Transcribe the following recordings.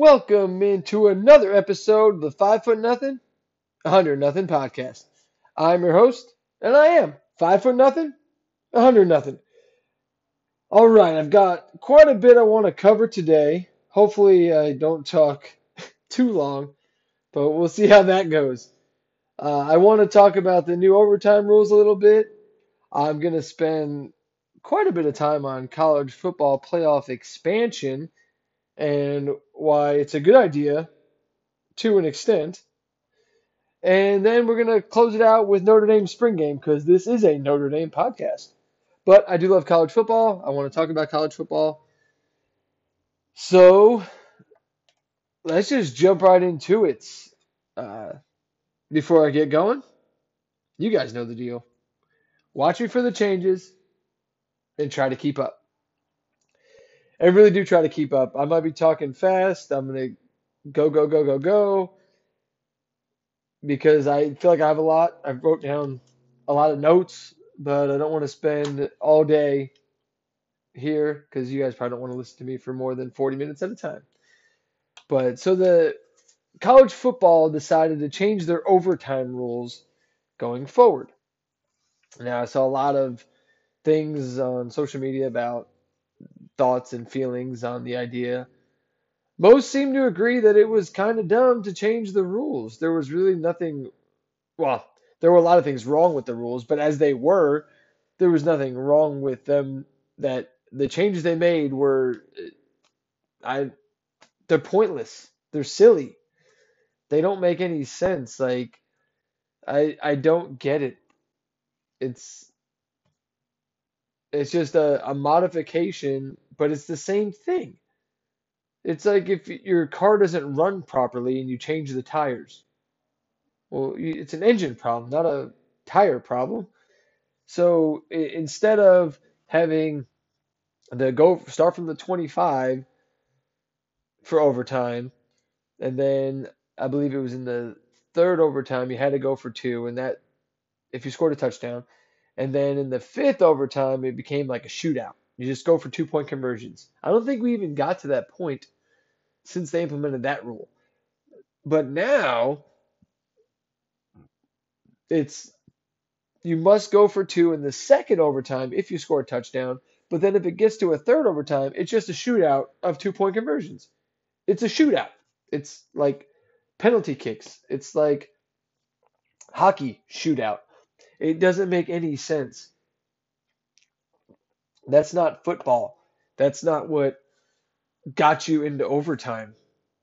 Welcome into another episode of the Five Foot Nothing, a Hundred Nothing podcast. I'm your host, and I am Five Foot Nothing, a Hundred Nothing. All right, I've got quite a bit I want to cover today. Hopefully, I don't talk too long, but we'll see how that goes. Uh, I want to talk about the new overtime rules a little bit. I'm going to spend quite a bit of time on college football playoff expansion and why it's a good idea to an extent. And then we're going to close it out with Notre Dame spring game because this is a Notre Dame podcast. But I do love college football. I want to talk about college football. So let's just jump right into it. Uh, before I get going, you guys know the deal. Watch me for the changes and try to keep up. I really do try to keep up. I might be talking fast. I'm gonna go, go, go, go, go, because I feel like I have a lot. I wrote down a lot of notes, but I don't want to spend all day here because you guys probably don't want to listen to me for more than 40 minutes at a time. But so the college football decided to change their overtime rules going forward. Now I saw a lot of things on social media about thoughts and feelings on the idea. Most seem to agree that it was kind of dumb to change the rules. There was really nothing, well, there were a lot of things wrong with the rules, but as they were, there was nothing wrong with them that the changes they made were I they're pointless. They're silly. They don't make any sense. Like I I don't get it. It's it's just a, a modification but it's the same thing. It's like if your car doesn't run properly and you change the tires. Well, it's an engine problem, not a tire problem. So instead of having the go start from the 25 for overtime, and then I believe it was in the third overtime you had to go for two, and that if you scored a touchdown, and then in the fifth overtime it became like a shootout. You just go for two point conversions. I don't think we even got to that point since they implemented that rule. But now it's you must go for two in the second overtime if you score a touchdown. But then if it gets to a third overtime, it's just a shootout of two point conversions. It's a shootout. It's like penalty kicks. It's like hockey shootout. It doesn't make any sense. That's not football. That's not what got you into overtime.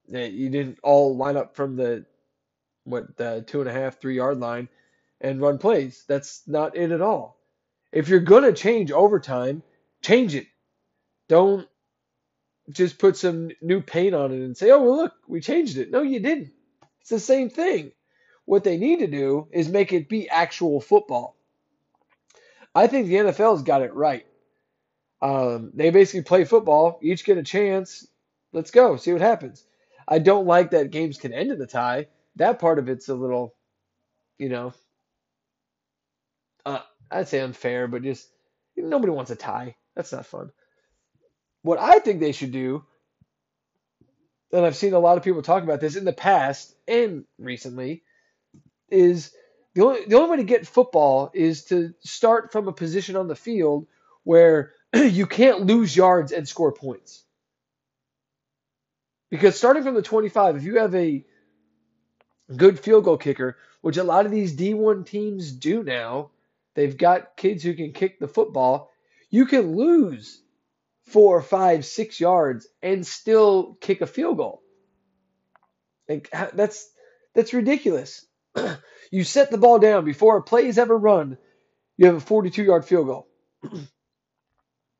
You didn't all line up from the what the two and a half, three yard line and run plays. That's not it at all. If you're gonna change overtime, change it. Don't just put some new paint on it and say, "Oh well, look, we changed it." No, you didn't. It's the same thing. What they need to do is make it be actual football. I think the NFL's got it right. Um, they basically play football, each get a chance. Let's go, see what happens. I don't like that games can end in a tie. That part of it's a little, you know, uh, I'd say unfair, but just nobody wants a tie. That's not fun. What I think they should do, and I've seen a lot of people talk about this in the past and recently, is the only the only way to get football is to start from a position on the field where you can't lose yards and score points. Because starting from the 25, if you have a good field goal kicker, which a lot of these D1 teams do now, they've got kids who can kick the football, you can lose four, five, six yards and still kick a field goal. Like that's that's ridiculous. you set the ball down before a play is ever run, you have a 42 yard field goal.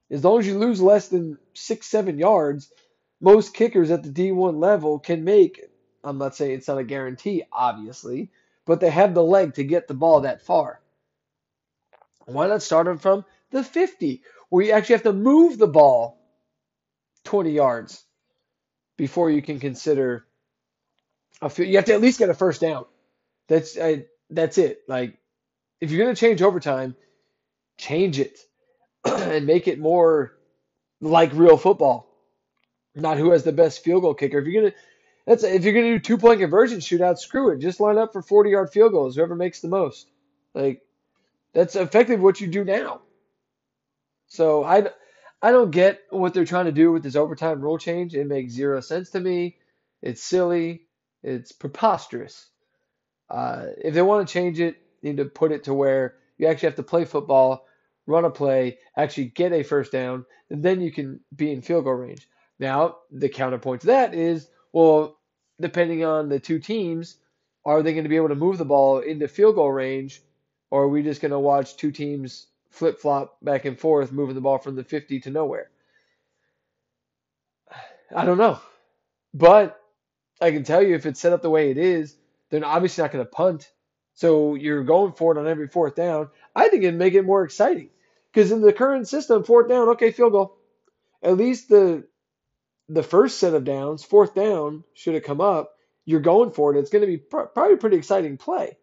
As long as you lose less than six, seven yards, most kickers at the D1 level can make. I'm not saying it's not a guarantee, obviously, but they have the leg to get the ball that far. Why not start them from the 50, where you actually have to move the ball 20 yards before you can consider a field. You have to at least get a first down. That's uh, that's it. Like if you're gonna change overtime, change it. and make it more like real football. not who has the best field goal kicker. If you're gonna that's if you're gonna do two point conversion shootout, screw it. Just line up for 40 yard field goals. Whoever makes the most. Like that's effectively what you do now. So I I don't get what they're trying to do with this overtime rule change. It makes zero sense to me. It's silly. It's preposterous. Uh, if they want to change it, need to put it to where you actually have to play football, run a play, actually get a first down, and then you can be in field goal range. Now, the counterpoint to that is, well, depending on the two teams, are they going to be able to move the ball into field goal range, or are we just going to watch two teams flip flop back and forth, moving the ball from the 50 to nowhere? I don't know. But I can tell you if it's set up the way it is, they're obviously not going to punt. So you're going for it on every fourth down. I think it'd make it more exciting. Because in the current system, fourth down, okay, field goal. At least the the first set of downs, fourth down, should have come up. You're going for it. It's going to be pr- probably a pretty exciting play.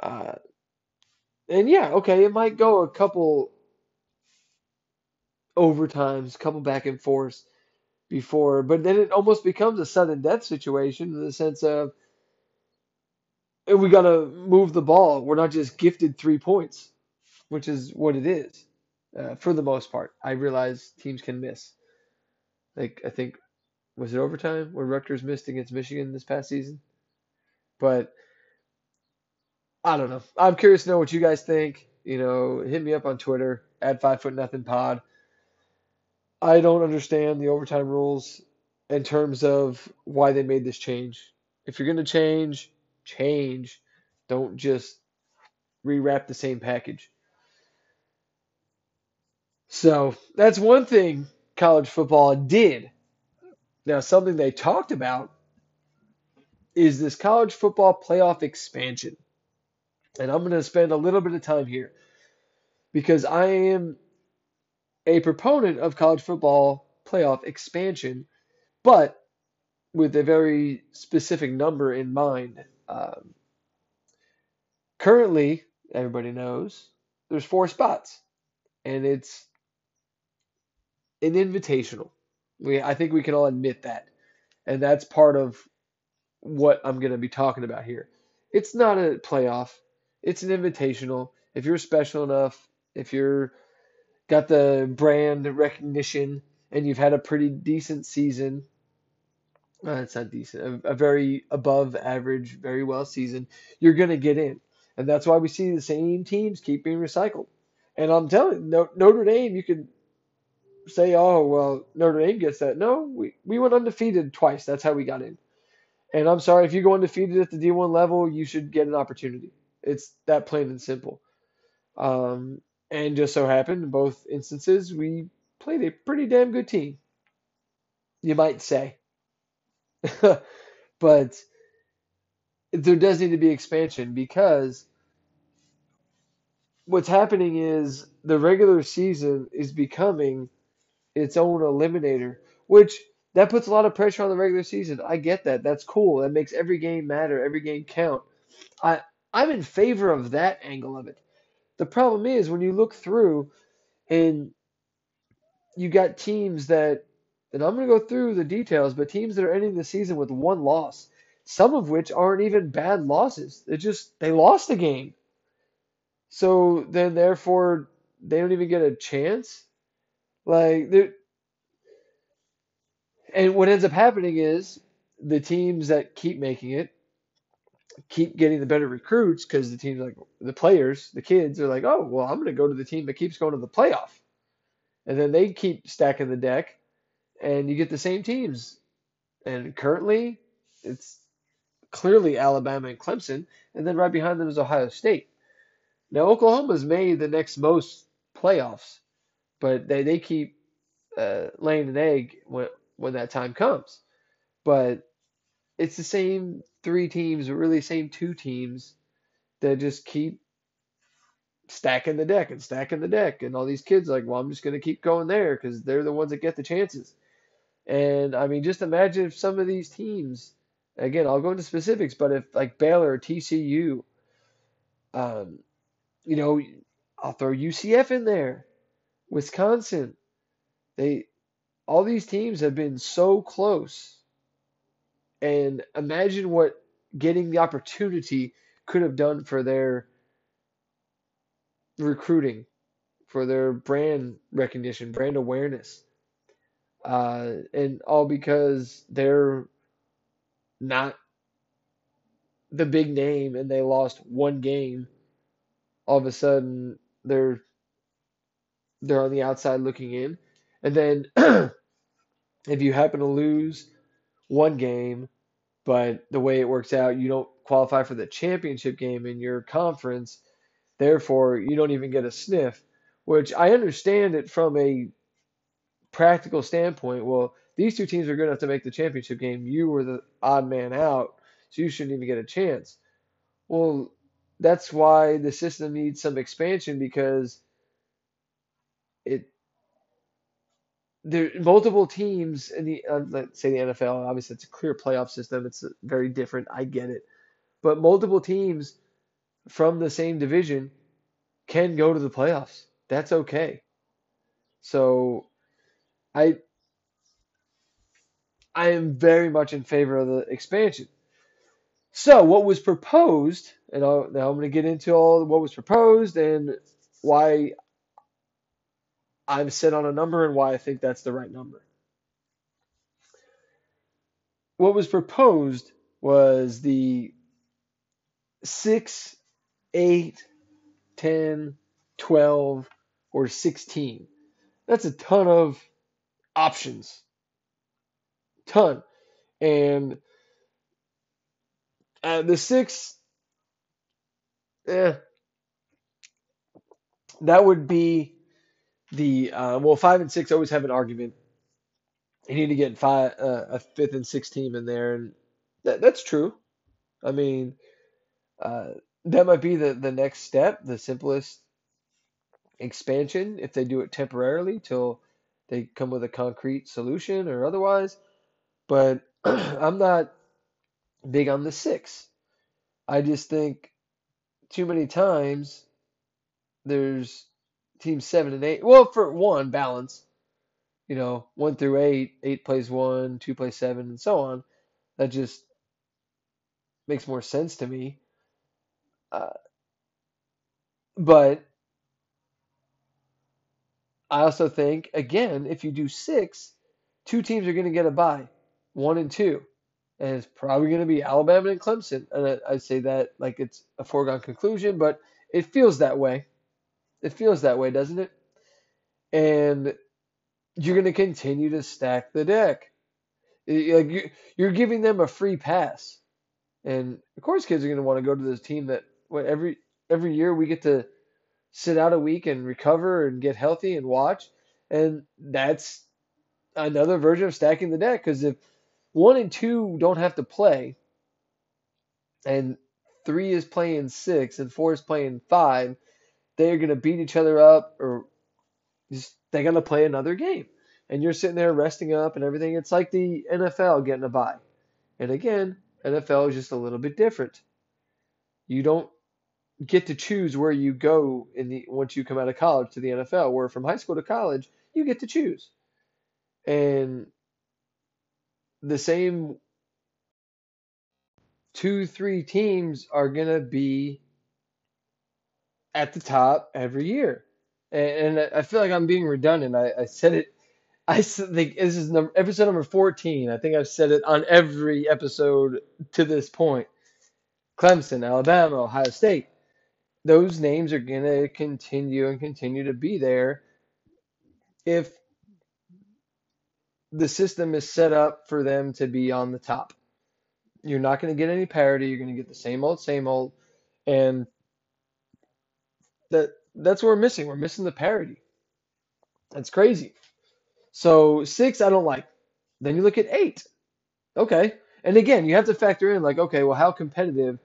Uh, and yeah, okay, it might go a couple overtimes, couple back and forths before, but then it almost becomes a sudden death situation in the sense of we got to move the ball. We're not just gifted three points, which is what it is uh, for the most part. I realize teams can miss. Like I think was it overtime where Rutgers missed against Michigan this past season? But I don't know. I'm curious to know what you guys think. You know, hit me up on Twitter at five foot nothing pod. I don't understand the overtime rules in terms of why they made this change. If you're gonna change, change. Don't just rewrap the same package. So that's one thing college football did. Now, something they talked about is this college football playoff expansion. And I'm going to spend a little bit of time here because I am a proponent of college football playoff expansion, but with a very specific number in mind. Um, currently, everybody knows there's four spots, and it's an invitational. We, I think we can all admit that, and that's part of what I'm going to be talking about here. It's not a playoff; it's an invitational. If you're special enough, if you're got the brand recognition, and you've had a pretty decent season, uh, it's not decent, a, a very above average, very well season, you're going to get in. And that's why we see the same teams keep being recycled. And I'm telling you, Notre Dame, you could say, oh, well, Notre Dame gets that. No, we, we went undefeated twice. That's how we got in. And I'm sorry, if you go undefeated at the D1 level, you should get an opportunity. It's that plain and simple. Um, and just so happened, in both instances, we played a pretty damn good team, you might say. but there does need to be expansion because what's happening is the regular season is becoming its own eliminator, which that puts a lot of pressure on the regular season. I get that. That's cool. That makes every game matter, every game count. I I'm in favor of that angle of it. The problem is when you look through and you got teams that and I'm going to go through the details, but teams that are ending the season with one loss, some of which aren't even bad losses. They just they lost a game. So then therefore they don't even get a chance. Like they and what ends up happening is the teams that keep making it keep getting the better recruits because the teams like the players, the kids are like, oh well, I'm going to go to the team that keeps going to the playoff, and then they keep stacking the deck, and you get the same teams. And currently, it's clearly Alabama and Clemson, and then right behind them is Ohio State. Now Oklahoma's made the next most playoffs, but they they keep uh, laying an egg when when that time comes. But it's the same three teams, or really same two teams that just keep stacking the deck and stacking the deck, and all these kids like, well, I'm just going to keep going there because they're the ones that get the chances. And I mean, just imagine if some of these teams, again, I'll go into specifics, but if like Baylor, or TCU, um, you know, I'll throw UCF in there, Wisconsin, they all these teams have been so close. And imagine what getting the opportunity could have done for their recruiting, for their brand recognition, brand awareness. Uh, and all because they're not the big name and they lost one game. All of a sudden, they're they're on the outside looking in. And then if you happen to lose one game, but the way it works out, you don't qualify for the championship game in your conference, therefore you don't even get a sniff, which I understand it from a practical standpoint. Well, these two teams are good enough to make the championship game. You were the odd man out, so you shouldn't even get a chance. Well, that's why the system needs some expansion because it there multiple teams in the uh, let's say the NFL. Obviously, it's a clear playoff system. It's very different. I get it, but multiple teams from the same division can go to the playoffs. That's okay. So, I I am very much in favor of the expansion. So, what was proposed, and I'll, now I'm going to get into all what was proposed and why I'm set on a number and why I think that's the right number. What was proposed was the 6, 8, 10, 12, or 16. That's a ton of options. Ton. And uh, the 6, eh, that would be the uh, well, five and six always have an argument. You need to get five, uh, a fifth and sixth team in there, and that, that's true. I mean, uh, that might be the the next step, the simplest expansion if they do it temporarily till they come with a concrete solution or otherwise. But I'm not big on the six. I just think too many times there's teams seven and eight. Well, for one, balance. You know, one through eight, eight plays one, two plays seven, and so on. That just makes more sense to me. Uh, but I also think, again, if you do six, two teams are going to get a bye, one and two. And it's probably going to be Alabama and Clemson. And I, I say that like it's a foregone conclusion, but it feels that way. It feels that way, doesn't it? And you're going to continue to stack the deck. Like you're giving them a free pass, and of course, kids are going to want to go to this team that every every year we get to sit out a week and recover and get healthy and watch, and that's another version of stacking the deck. Because if one and two don't have to play, and three is playing six and four is playing five, they're going to beat each other up or just they're going to play another game. And you're sitting there resting up and everything. It's like the NFL getting a bye. And again, NFL is just a little bit different. You don't get to choose where you go in the once you come out of college to the NFL, where from high school to college, you get to choose. And the same two, three teams are going to be at the top every year. And, and I feel like I'm being redundant. I, I said it. I think this is number, episode number 14. I think I've said it on every episode to this point. Clemson, Alabama, Ohio State. Those names are going to continue and continue to be there if the system is set up for them to be on the top. You're not going to get any parity. You're going to get the same old, same old. And that that's what we're missing. We're missing the parity. That's crazy. So six, I don't like. Then you look at eight. Okay. And again, you have to factor in like, okay, well, how competitive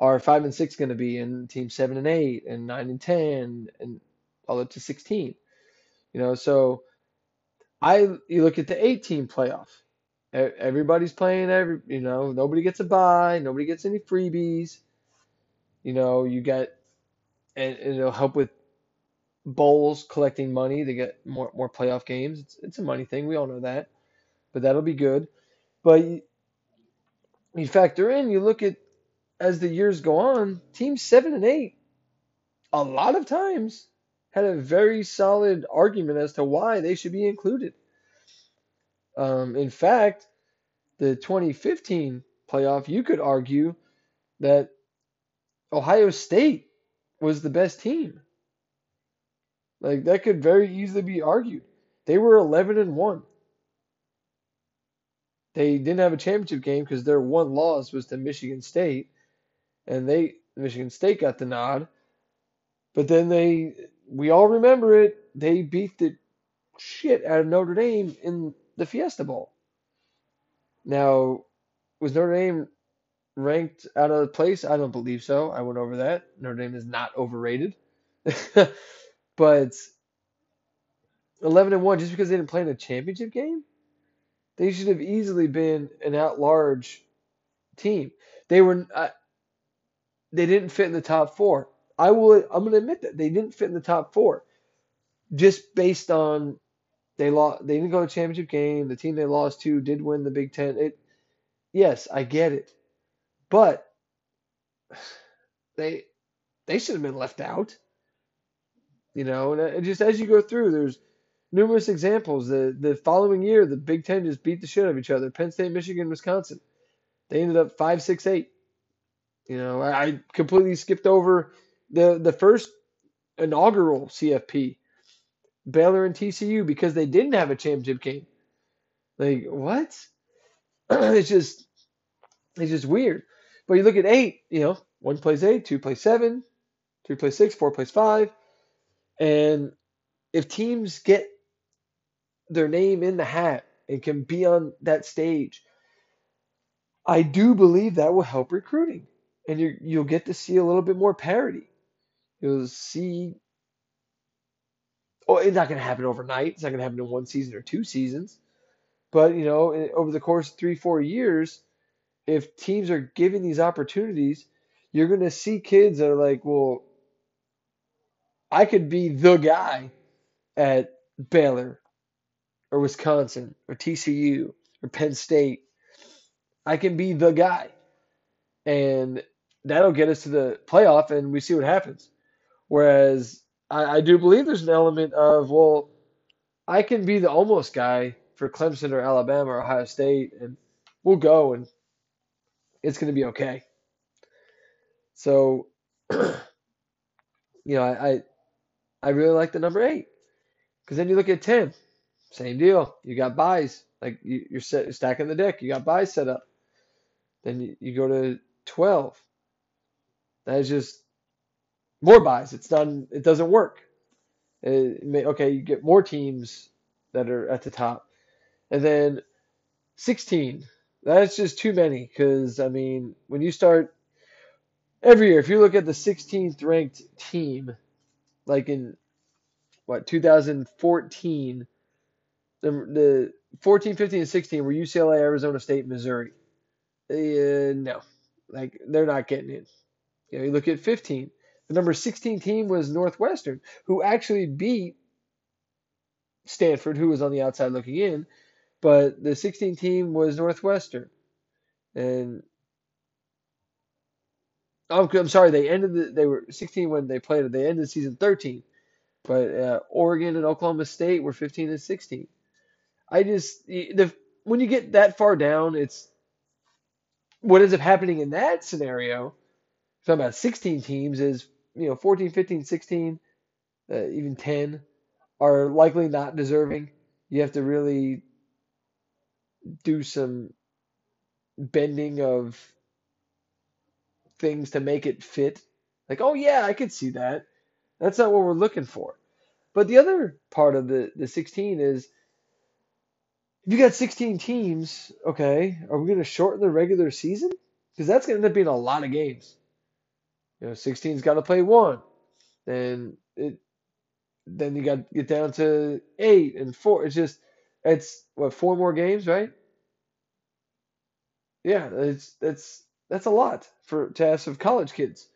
are five and six going to be in team seven and eight and nine and ten and all up to sixteen? You know, so I you look at the eight team playoff. Everybody's playing every you know, nobody gets a bye, nobody gets any freebies. You know, you got and, it'll help with bowls collecting money. They get more more playoff games. It's it's a money thing. We all know that, but that'll be good. But you, you factor in, you look at as the years go on, teams seven and eight, a lot of times had a very solid argument as to why they should be included. Um, in fact, the 2015 playoff, you could argue that Ohio State was the best team. Like that could very easily be argued. They were 11 and 1. They didn't have a championship game because their one loss was to Michigan State, and they Michigan State got the nod. But then they, we all remember it. They beat the shit out of Notre Dame in the Fiesta Bowl. Now, was Notre Dame ranked out of place? I don't believe so. I went over that. Notre Dame is not overrated. but 11 and 1 just because they didn't play in a championship game? They should have easily been an at-large team. They were uh, they didn't fit in the top 4. I will I'm going to admit that they didn't fit in the top 4 just based on they lost they didn't go to championship game. The team they lost to did win the Big 10. It yes, I get it. But they they should have been left out. You know, and just as you go through, there's numerous examples. The the following year, the Big Ten just beat the shit out of each other. Penn State, Michigan, Wisconsin. They ended up five, six, eight. You know, I, I completely skipped over the the first inaugural CFP, Baylor and TCU, because they didn't have a championship game. Like what? it's just it's just weird. But you look at eight, you know, one plays eight, two plays seven, three plays six, four plays five. And if teams get their name in the hat and can be on that stage, I do believe that will help recruiting. And you you'll get to see a little bit more parity. You'll see Oh, it's not going to happen overnight. It's not going to happen in one season or two seasons. But, you know, over the course of three, four years, if teams are given these opportunities, you're going to see kids that are like, well, I could be the guy at Baylor or Wisconsin or TCU or Penn State. I can be the guy. And that'll get us to the playoff and we see what happens. Whereas I, I do believe there's an element of, well, I can be the almost guy for Clemson or Alabama or Ohio State and we'll go and it's going to be okay. So, you know, I, I, I really like the number eight because then you look at ten, same deal. You got byes like you, you're set, stacking the deck. You got byes set up. Then you, you go to twelve. That is just more byes. It's done. It doesn't work. It may, okay, you get more teams that are at the top, and then sixteen. That's just too many because I mean, when you start every year, if you look at the 16th ranked team, like in what 2014, the the 14, 15, and 16 were UCLA, Arizona State, Missouri. Uh, no, like they're not getting in. You know, you look at 15. The number 16 team was Northwestern, who actually beat Stanford, who was on the outside looking in, but the 16 team was Northwestern, and oh, I'm sorry, they ended the, they were 16 when they played it. They ended season 13, but uh, Oregon and Oklahoma State were 15 and 16. I just the when you get that far down, it's what ends up happening in that scenario. Talking about 16 teams is you know 14, 15, 16, uh, even 10 are likely not deserving. You have to really do some bending of things to make it fit. Like, oh yeah, I could see that. That's not what we're looking for. But the other part of the, the 16 is if you got 16 teams, okay, are we going to shorten the regular season? Because that's going to end up being a lot of games. You know, 16's got to play one. Then it, then you got to get down to eight and four. It's just, it's what four more games, right? Yeah, it's that's that's a lot for to ask of college kids.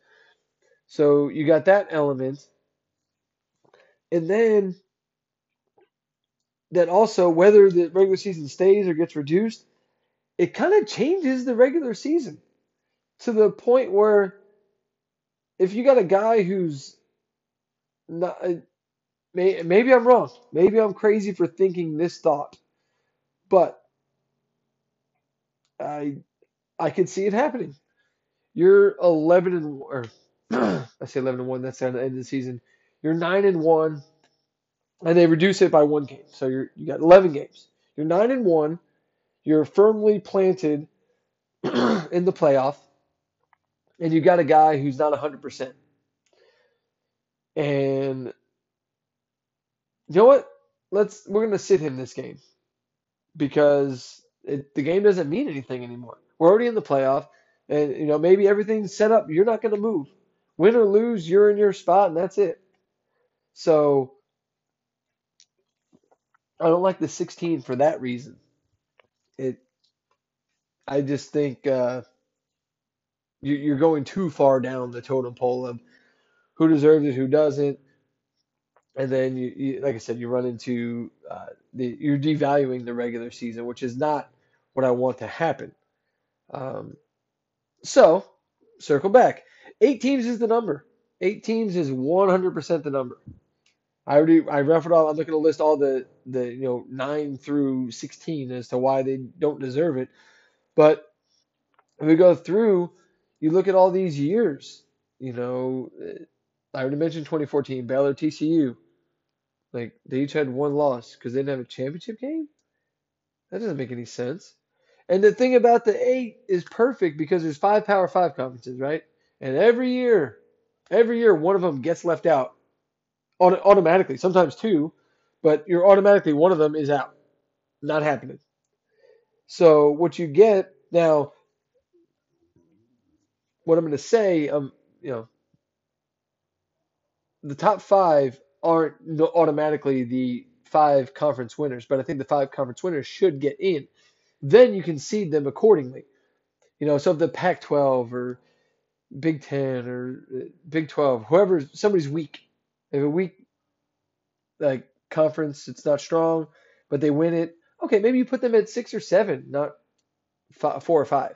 So you got that element. And then that also whether the regular season stays or gets reduced, it kind of changes the regular season to the point where if you got a guy who's not, may, maybe I'm wrong, maybe I'm crazy for thinking this thought, but I I can see it happening. You're 11 and or I say 11 and one. That's at the end of the season. You're nine and one, and they reduce it by one game. So you're you got 11 games. You're nine and one. You're firmly planted in the playoff, and you got a guy who's not 100%. And you know what? Let's we're gonna sit him this game because it, the game doesn't mean anything anymore. We're already in the playoff, and you know maybe everything's set up. You're not gonna move, win or lose. You're in your spot, and that's it. So I don't like the 16 for that reason. It I just think uh, you, you're going too far down the totem pole of who deserves it, who doesn't, and then you, you like I said, you run into uh, the you're devaluing the regular season, which is not what I want to happen. Um, so circle back. Eight teams is the number. Eight teams is 100% the number. I already I referred all. I'm not going to list all the the you know nine through 16 as to why they don't deserve it, but if we go through, you look at all these years. You know, I already mentioned 2014 Baylor TCU. Like they each had one loss because they didn't have a championship game. That doesn't make any sense. And the thing about the eight is perfect because there's five Power Five conferences, right? And every year, every year one of them gets left out automatically. Sometimes two, but you're automatically one of them is out, not happening. So what you get now, what I'm going to say, um, you know, the top five aren't automatically the five conference winners, but I think the five conference winners should get in. Then you can seed them accordingly. You know, so if the Pac-12 or Big Ten or uh, Big 12, whoever, somebody's weak. If a weak like conference, it's not strong, but they win it. Okay, maybe you put them at six or seven, not five, four or five.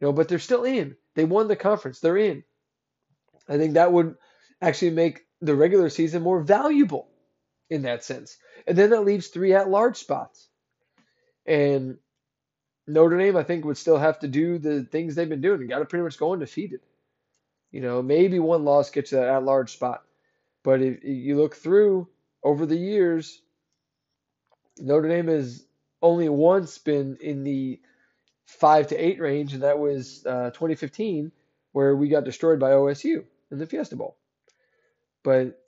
You know, but they're still in. They won the conference. They're in. I think that would actually make the regular season more valuable in that sense. And then that leaves three at-large spots. And Notre Dame, I think, would still have to do the things they've been doing and got to pretty much go undefeated. You know, maybe one loss gets you that at-large spot. But if you look through over the years, Notre Dame has only once been in the five to eight range, and that was uh, 2015, where we got destroyed by OSU in the Fiesta Bowl. But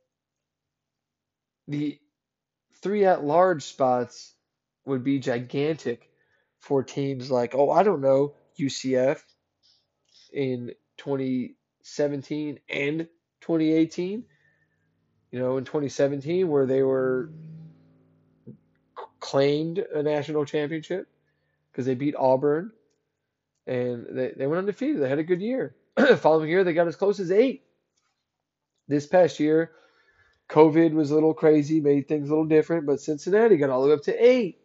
the three at large spots would be gigantic for teams like, oh, I don't know, UCF in 2017 and 2018. You know, in 2017, where they were claimed a national championship because they beat Auburn and they, they went undefeated. They had a good year. Following year, they got as close as eight. This past year, COVID was a little crazy, made things a little different, but Cincinnati got all the way up to eight.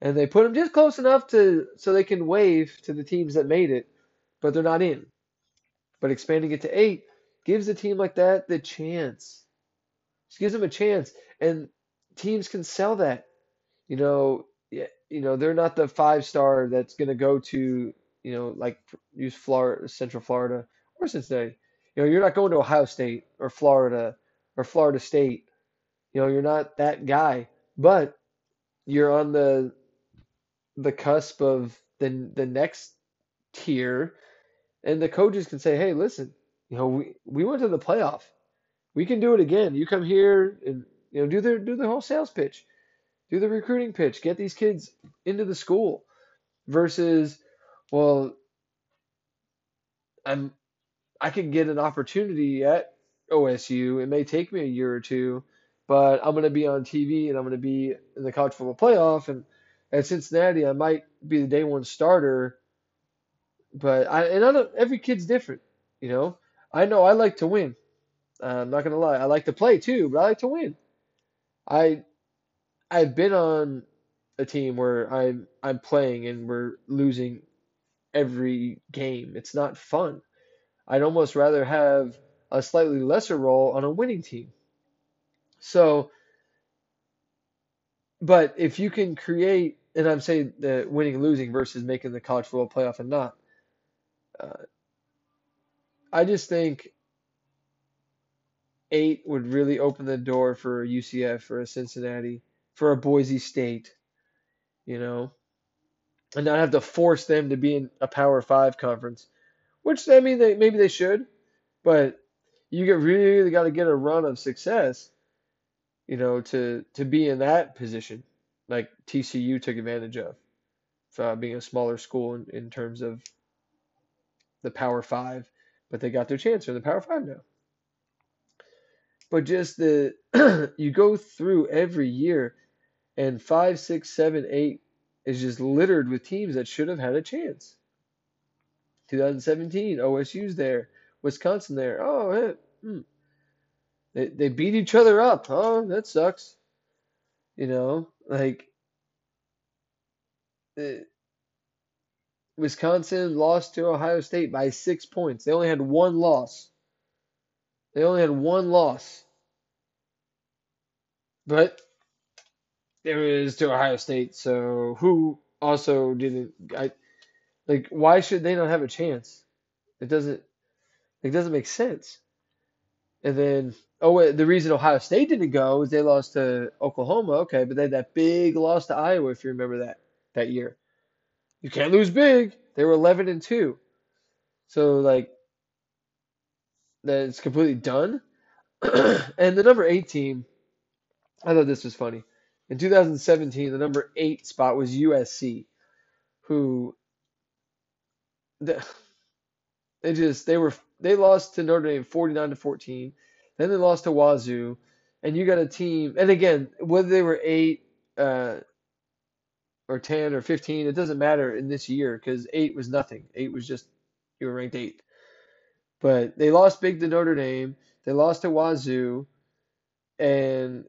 And they put them just close enough to so they can wave to the teams that made it, but they're not in. But expanding it to eight gives a team like that the chance. Just gives them a chance. And teams can sell that. You know, you know, they're not the five star that's going to go to, you know, like use Florida, Central Florida or Cincinnati. You know, you're not going to Ohio State or Florida or Florida State. You know, you're not that guy, but you're on the the cusp of the the next tier, and the coaches can say, "Hey, listen, you know, we we went to the playoff. We can do it again. You come here and you know do the do the whole sales pitch, do the recruiting pitch, get these kids into the school." Versus, well, I'm I could get an opportunity at OSU. It may take me a year or two, but I'm going to be on TV and I'm going to be in the college football playoff. And at Cincinnati, I might be the day one starter. But I and I don't, every kid's different, you know. I know I like to win. I'm not gonna lie. I like to play too, but I like to win. I I've been on a team where I'm I'm playing and we're losing every game. It's not fun. I'd almost rather have a slightly lesser role on a winning team. So, but if you can create, and I'm saying the winning losing versus making the college football playoff and not, uh, I just think eight would really open the door for UCF, for a Cincinnati, for a Boise State, you know, and not have to force them to be in a Power Five conference, which I mean, they maybe they should, but you get really got to get a run of success, you know, to to be in that position, like TCU took advantage of, uh, being a smaller school in, in terms of the Power Five, but they got their chance. In the Power Five now. But just the you go through every year, and five, six, seven, eight is just littered with teams that should have had a chance. 2017, OSU's there, Wisconsin there. Oh, hey, hmm. they they beat each other up. Oh, that sucks. You know, like uh, Wisconsin lost to Ohio State by six points. They only had one loss. They only had one loss. But it was to Ohio State, so who also didn't I like why should they not have a chance? It doesn't it doesn't make sense. And then oh the reason Ohio State didn't go is they lost to Oklahoma, okay, but they had that big loss to Iowa if you remember that that year. You can't lose big. They were 11 and 2. So like that's completely done. and the number 8 team, I thought this was funny. In 2017, the number 8 spot was USC, who they just they were they lost to Notre Dame 49 to 14. Then they lost to Wazoo, and you got a team. And again, whether they were eight uh, or 10 or 15, it doesn't matter in this year because eight was nothing. Eight was just you were ranked eighth. But they lost big to Notre Dame. They lost to Wazoo, and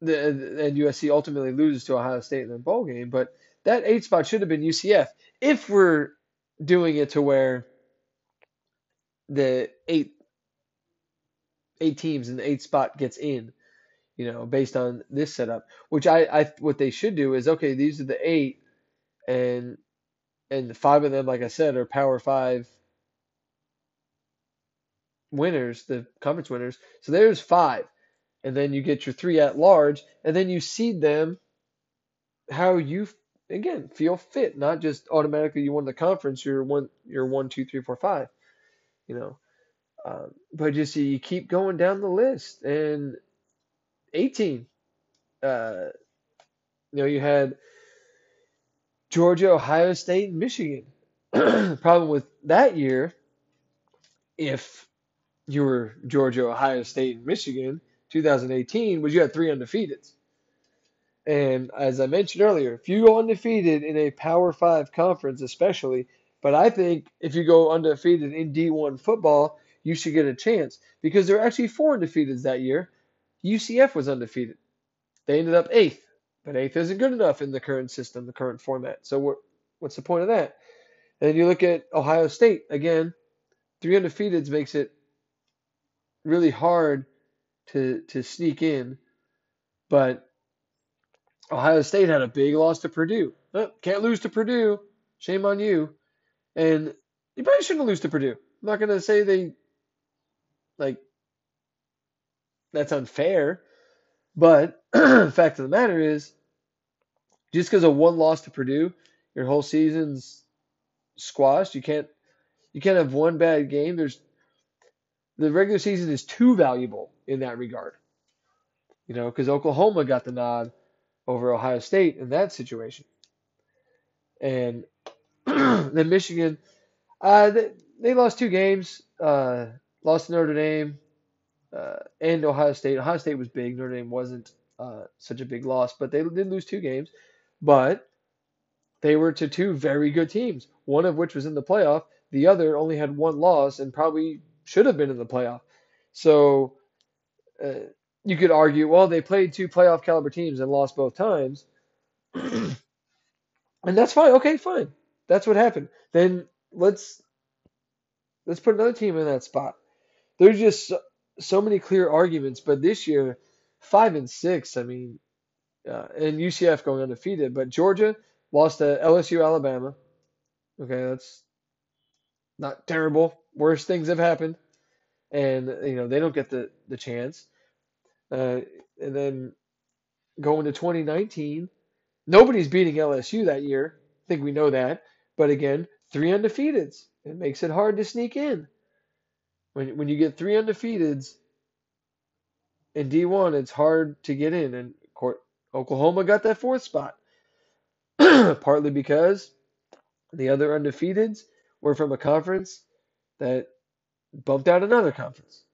the and USC ultimately loses to Ohio State in the bowl game. But that eight spot should have been UCF if we're doing it to where the eight eight teams and the eight spot gets in, you know, based on this setup. Which I, I what they should do is okay, these are the eight, and and five of them, like I said, are Power Five winners, the conference winners. So there's five, and then you get your three at large, and then you seed them how you again feel fit, not just automatically you won the conference. You're one, you're one, two, three, four, five. You know, um, but just see you keep going down the list, and 18. Uh, you know, you had Georgia, Ohio State, and Michigan. Problem with that year, if you were Georgia, Ohio State, and Michigan, 2018, was you had three undefeateds. And as I mentioned earlier, if you go undefeated in a Power Five conference, especially, but I think if you go undefeated in D1 football, you should get a chance because there were actually four undefeateds that year. UCF was undefeated. They ended up eighth, but eighth isn't good enough in the current system, the current format. So what, what's the point of that? And then you look at Ohio State again. Three undefeateds makes it really hard to to sneak in, but Ohio State had a big loss to Purdue. Oh, can't lose to Purdue. Shame on you. And you probably shouldn't lose to Purdue. I'm not gonna say they like that's unfair, but the fact of the matter is, just because of one loss to Purdue, your whole season's squashed. You can't you can't have one bad game. There's the regular season is too valuable in that regard. You know, because Oklahoma got the nod over Ohio State in that situation. And then Michigan, uh, they, they lost two games, uh, lost to Notre Dame uh, and Ohio State. Ohio State was big. Notre Dame wasn't uh, such a big loss, but they did lose two games. But they were to two very good teams, one of which was in the playoff. The other only had one loss and probably should have been in the playoff. So uh, you could argue, well, they played two playoff caliber teams and lost both times, and that's fine. Okay, fine. That's what happened. Then let's let's put another team in that spot. There's just so, so many clear arguments, but this year, five and six. I mean, uh, and UCF going undefeated, but Georgia lost to LSU, Alabama. Okay, that's not terrible. Worse things have happened, and you know they don't get the the chance. Uh, and then going to 2019, nobody's beating LSU that year. I think we know that. But again, three undefeateds. It makes it hard to sneak in. When when you get three undefeateds in D1, it's hard to get in. And Oklahoma got that fourth spot, partly because the other undefeateds were from a conference that bumped out another conference.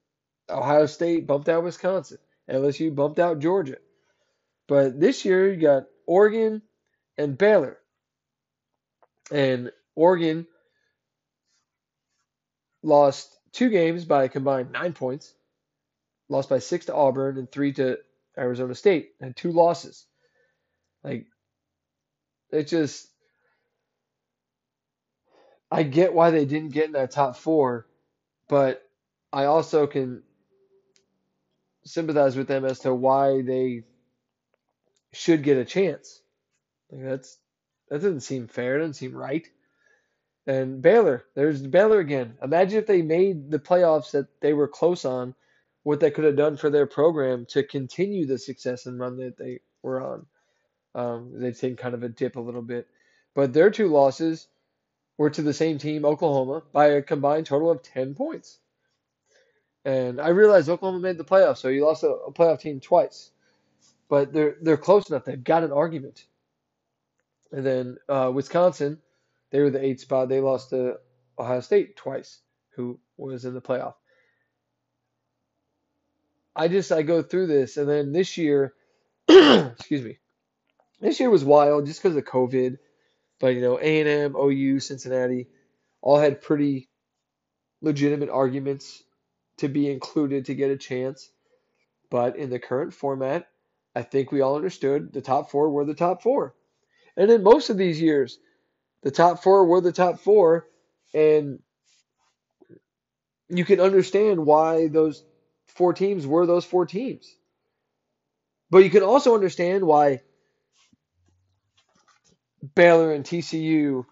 Ohio State bumped out Wisconsin. LSU bumped out Georgia. But this year you got Oregon and Baylor. And Oregon lost two games by a combined nine points, lost by six to Auburn and three to Arizona State, and two losses. Like, it just, I get why they didn't get in that top four, but I also can sympathize with them as to why they should get a chance. Like that's that doesn't seem fair. It doesn't seem right. And Baylor, there's Baylor again. Imagine if they made the playoffs that they were close on, what they could have done for their program to continue the success and run that they were on. Um, they've taken kind of a dip a little bit, but their two losses were to the same team, Oklahoma, by a combined total of 10 points. And I realize Oklahoma made the playoffs, so you lost a, a playoff team twice, but they're they're close enough. They've got an argument. And then uh, Wisconsin, they were the eighth spot. They lost to Ohio State twice, who was in the playoff. I just I go through this, and then this year, excuse me, this year was wild just because of COVID. But you know, A and M, OU, Cincinnati, all had pretty legitimate arguments to be included to get a chance. But in the current format, I think we all understood the top four were the top four. And in most of these years, the top four were the top four, and you can understand why those four teams were those four teams. But you can also understand why Baylor and TCU,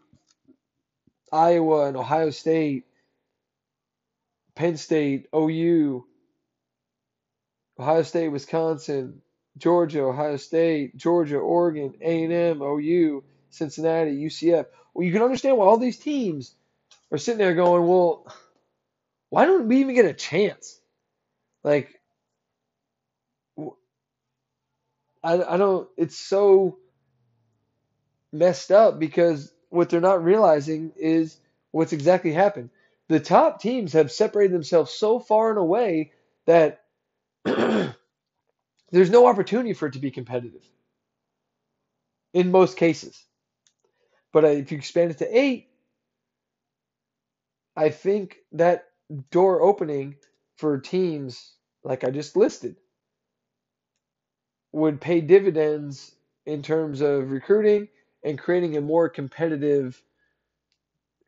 Iowa and Ohio State, Penn State, OU, Ohio State, Wisconsin, Georgia, Ohio State, Georgia, Oregon, A&M, OU, Cincinnati, UCF. Well, you can understand why all these teams are sitting there going, well, why don't we even get a chance? Like, I, I don't, it's so messed up because what they're not realizing is what's exactly happened the top teams have separated themselves so far and away that there's no opportunity for it to be competitive in most cases. But if you expand it to eight, I think that door opening for teams like I just listed would pay dividends in terms of recruiting and creating a more competitive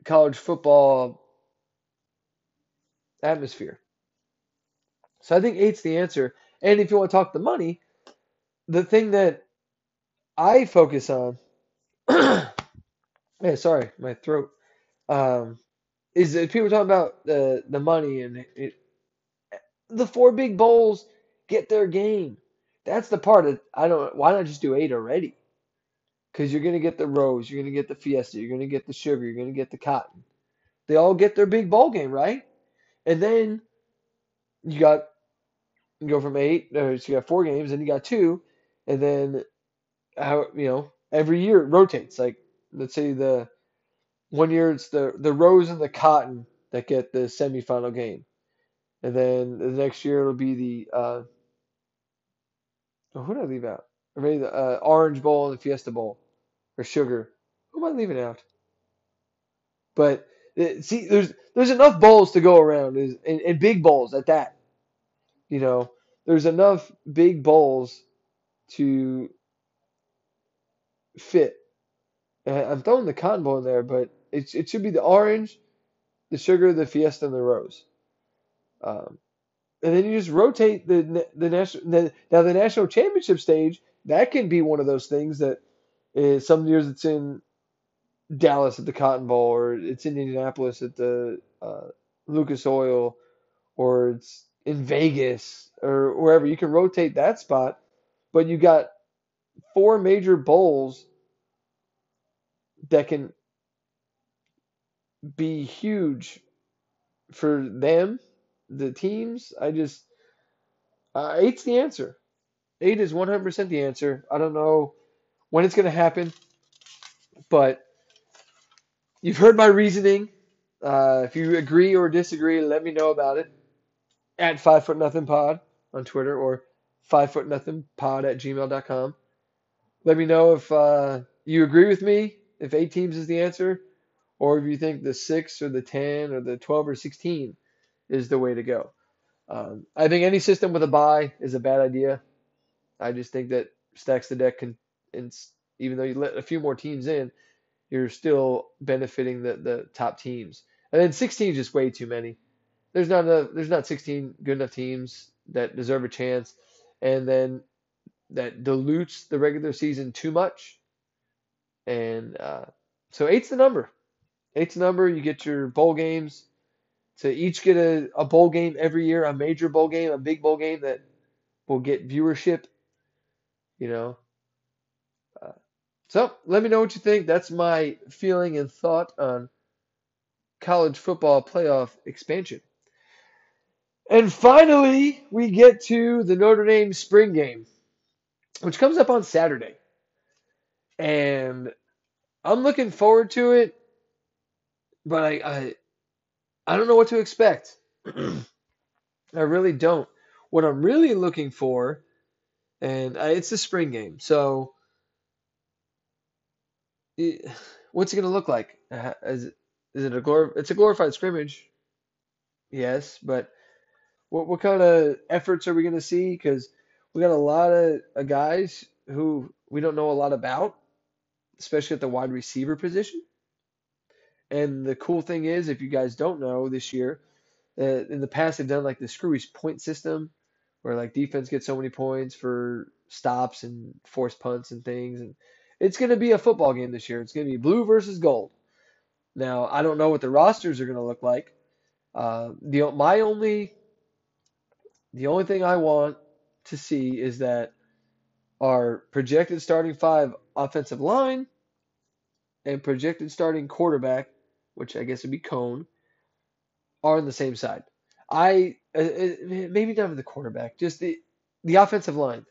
college football atmosphere. So I think eight's the answer. And if you want to talk the money, the thing that I focus on, yeah, sorry, my throat, um, is that people talk about the the money and it, the four big bowls get their game. That's the part that I don't. Why not just do eight already? Because you're gonna get the rose, you're gonna get the fiesta, you're gonna get the sugar, you're gonna get the cotton. They all get their big bowl game, right? And then you got you go from eight, or so you got four games, and you got two, and then how you know every year it rotates. Like let's say the one year it's the the rose and the cotton that get the semifinal game, and then the next year it'll be the uh, oh, who did I leave out? Or maybe the uh, Orange Bowl and the Fiesta Bowl, or Sugar. Who am I leaving out? But See, there's there's enough bowls to go around, and, and big bowls at that. You know, there's enough big bowls to fit. I'm throwing the Cotton Bowl in there, but it it should be the orange, the sugar, the Fiesta, and the rose. Um, and then you just rotate the the national the, now the national championship stage. That can be one of those things that is, some years it's in Dallas at the Cotton Bowl, or it's in Indianapolis at the uh, Lucas Oil, or it's in Vegas or wherever. You can rotate that spot, but you got four major bowls that can be huge for them, the teams. I just uh, eight's the answer. Eight is 100% the answer. I don't know when it's going to happen, but you've heard my reasoning. Uh, if you agree or disagree, let me know about it at five foot nothing pod on Twitter or five foot nothing pod at gmail.com. Let me know if uh, you agree with me, if eight teams is the answer, or if you think the six or the 10 or the 12 or 16 is the way to go. Um, I think any system with a bye is a bad idea. I just think that stacks the deck can, and even though you let a few more teams in, you're still benefiting the, the top teams. And then 16 is just way too many. There's not enough, there's not 16 good enough teams that deserve a chance, and then that dilutes the regular season too much. And uh, so eight's the number. Eight's the number. You get your bowl games to each get a, a bowl game every year, a major bowl game, a big bowl game that will get viewership. You know. So let me know what you think. That's my feeling and thought on college football playoff expansion. And finally, we get to the Notre Dame spring game, which comes up on Saturday. And I'm looking forward to it, but I I, I don't know what to expect. I really don't. What I'm really looking for, and I, it's the spring game, so it, what's it going to look like? Uh, is, is it a glor- It's a glorified scrimmage, yes, but what what kind of efforts are we going to see? Because we got a lot of uh, guys who we don't know a lot about, especially at the wide receiver position. And the cool thing is, if you guys don't know this year, uh, in the past they've done like the screwy point system, where like defense gets so many points for stops and forced punts and things. And it's going to be a football game this year. It's going to be blue versus gold. Now I don't know what the rosters are going to look like. Uh, the my only the only thing I want to see is that our projected starting five offensive line and projected starting quarterback, which I guess would be Coan, are on the same side. I uh, uh maybe not with the quarterback, just the the offensive line.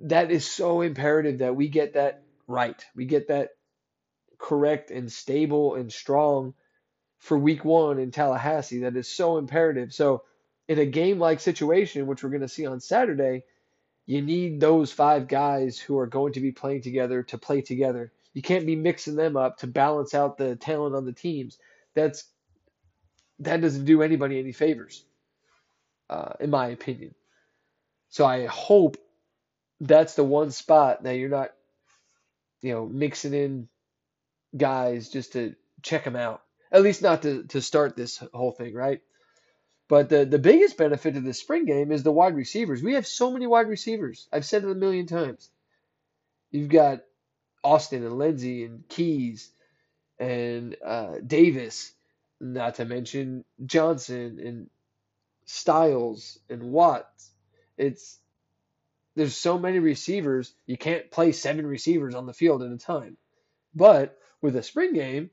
That is so imperative that we get that right. We get that correct and stable and strong for week one in Tallahassee. That is so imperative. So in a game like situation, which we're going to see on Saturday, you need those five guys who are going to be playing together to play together. You can't be mixing them up to balance out the talent on the teams. That's that doesn't do anybody any favors, uh, in my opinion. So I hope that's the one spot that you're not, you know, mixing in guys just to check them out. At least not to to start this whole thing, right? But the, the biggest benefit of the spring game is the wide receivers. We have so many wide receivers. I've said it a million times. You've got Austin and Lenzy and Keys and uh, Davis, not to mention Johnson and Styles and Watts. It's there's so many receivers, you can't play seven receivers on the field at a time. But with a spring game,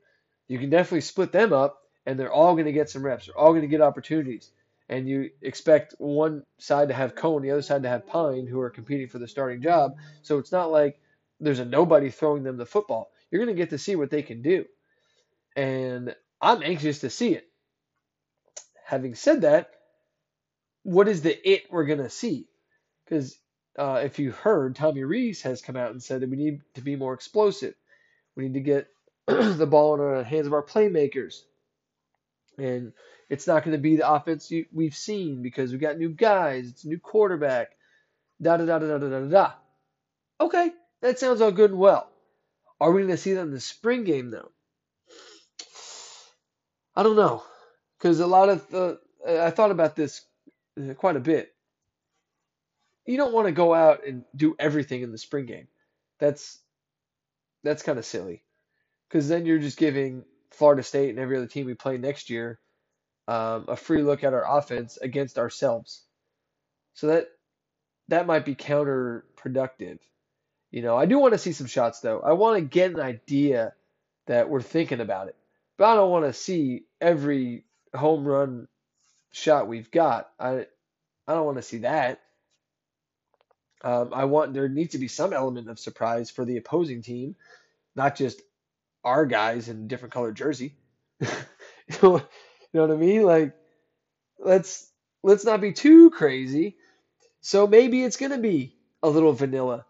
you can definitely split them up and they're all going to get some reps. They're all going to get opportunities. And you expect one side to have Coan, the other side to have Pyne, who are competing for the starting job. So it's not like there's a nobody throwing them the football. You're going to get to see what they can do. And I'm anxious to see it. Having said that, what is the it we're going to see? Because uh, if you heard, Tommy Rees has come out and said that we need to be more explosive. We need to get the ball in the hands of our playmakers And it's not going to be the offense you, we've seen because we've got new guys, it's a new quarterback, da da da da da da da da. Okay, that sounds all good and well. Are we going to see that in the spring game though? I don't know, because a lot of the I thought about this uh, quite a bit. You don't want to go out and do everything in the spring game. That's that's kind of silly, because then you're just giving Florida State and every other team we play next year um, a free look at our offense against ourselves. So that that might be counterproductive. You know, I do want to see some shots though. I want to get an idea that we're thinking about it. But I don't want to see every home run shot we've got. I I don't want to see that. Um, I want there needs to be some element of surprise for the opposing team, not just our guys in different colored jersey. you, know, you know what I mean? Like let's let's not be too crazy. So maybe it's gonna be a little vanilla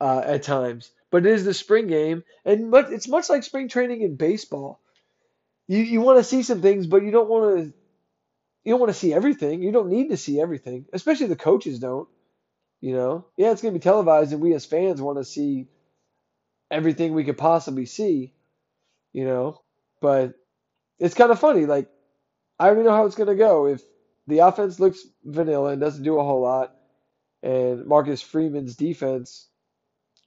uh, at times, but it is the spring game, and much, it's much like spring training in baseball. You you want to see some things, but you don't want to you don't want to see everything. You don't need to see everything, especially the coaches don't. You know, yeah, it's gonna be televised, and we as fans want to see everything we could possibly see. You know, but it's kind of funny. Like I already know how it's gonna go. If the offense looks vanilla and doesn't do a whole lot, and Marcus Freeman's defense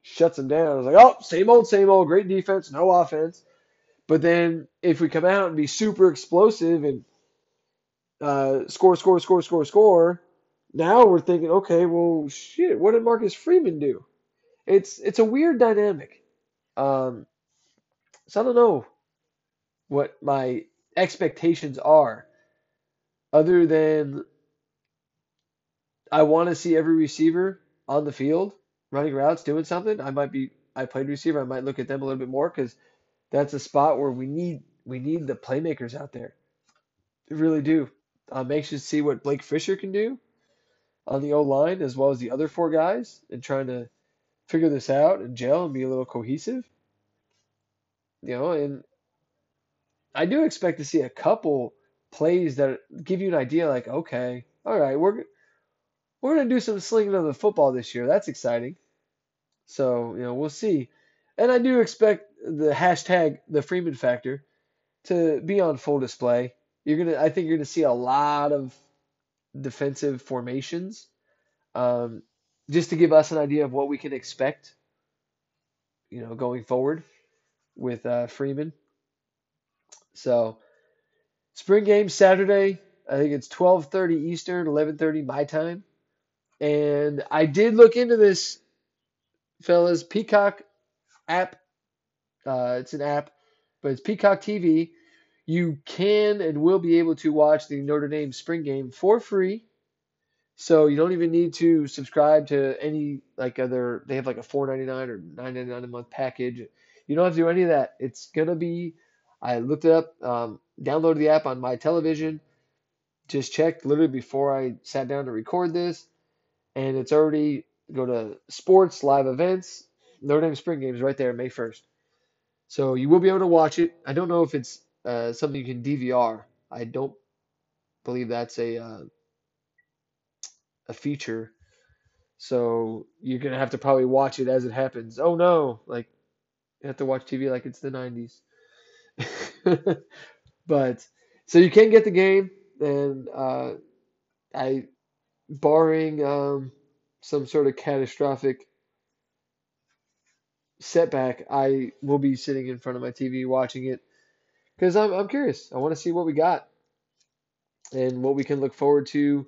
shuts them down, it's like, oh, same old, same old, great defense, no offense. But then if we come out and be super explosive and uh, score, score, score, score, score, now we're thinking, okay, well, shit, what did Marcus Freeman do? It's it's a weird dynamic. Um, so I don't know what my expectations are, other than I want to see every receiver on the field running routes, doing something. I might be I played receiver. I might look at them a little bit more because that's a spot where we need we need the playmakers out there. We really do. I'm anxious to see what Blake Fisher can do on the O line as well as the other four guys and trying to figure this out and gel and be a little cohesive. You know, and I do expect to see a couple plays that give you an idea like, okay, all right, we're we're gonna do some slinging of the football this year. That's exciting. So, you know, we'll see. And I do expect the hashtag the Freeman factor to be on full display. You're gonna I think you're gonna see a lot of defensive formations. Um, just to give us an idea of what we can expect, you know, going forward with uh, Freeman. So, spring game Saturday. I think it's 12:30 Eastern, 11:30 my time. And I did look into this, fellas. Peacock app. Uh, it's an app, but it's Peacock TV. You can and will be able to watch the Notre Dame spring game for free. So you don't even need to subscribe to any like other. They have like a four ninety nine or nine ninety nine a month package. You don't have to do any of that. It's gonna be. I looked it up. Um, downloaded the app on my television. Just checked literally before I sat down to record this, and it's already go to sports live events. Notre Dame spring games right there, May first. So you will be able to watch it. I don't know if it's uh, something you can DVR. I don't believe that's a uh, a feature. So you're gonna have to probably watch it as it happens. Oh no, like you have to watch TV like it's the 90s. but so you can get the game, and uh, I, barring um, some sort of catastrophic setback, I will be sitting in front of my TV watching it because I'm I'm curious. I want to see what we got and what we can look forward to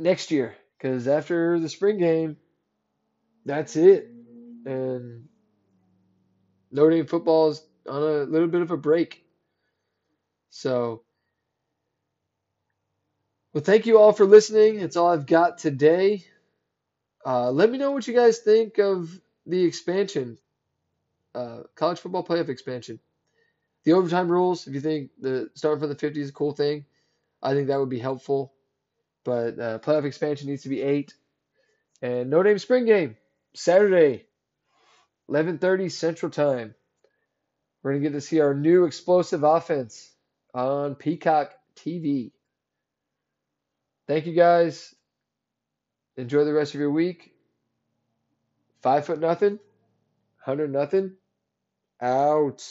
next year. Because after the spring game, that's it, and Notre Dame football is on a little bit of a break. So, well, thank you all for listening. That's all I've got today. Uh, let me know what you guys think of the expansion, uh, college football playoff expansion. The overtime rules, if you think the starting from the 50 is a cool thing, I think that would be helpful. But uh, playoff expansion needs to be eight. And Notre Dame spring game, Saturday, 11:30 Central Time. We're gonna get to see our new explosive offense on Peacock TV. Thank you guys. Enjoy the rest of your week. Five foot nothing, hundred nothing. Out.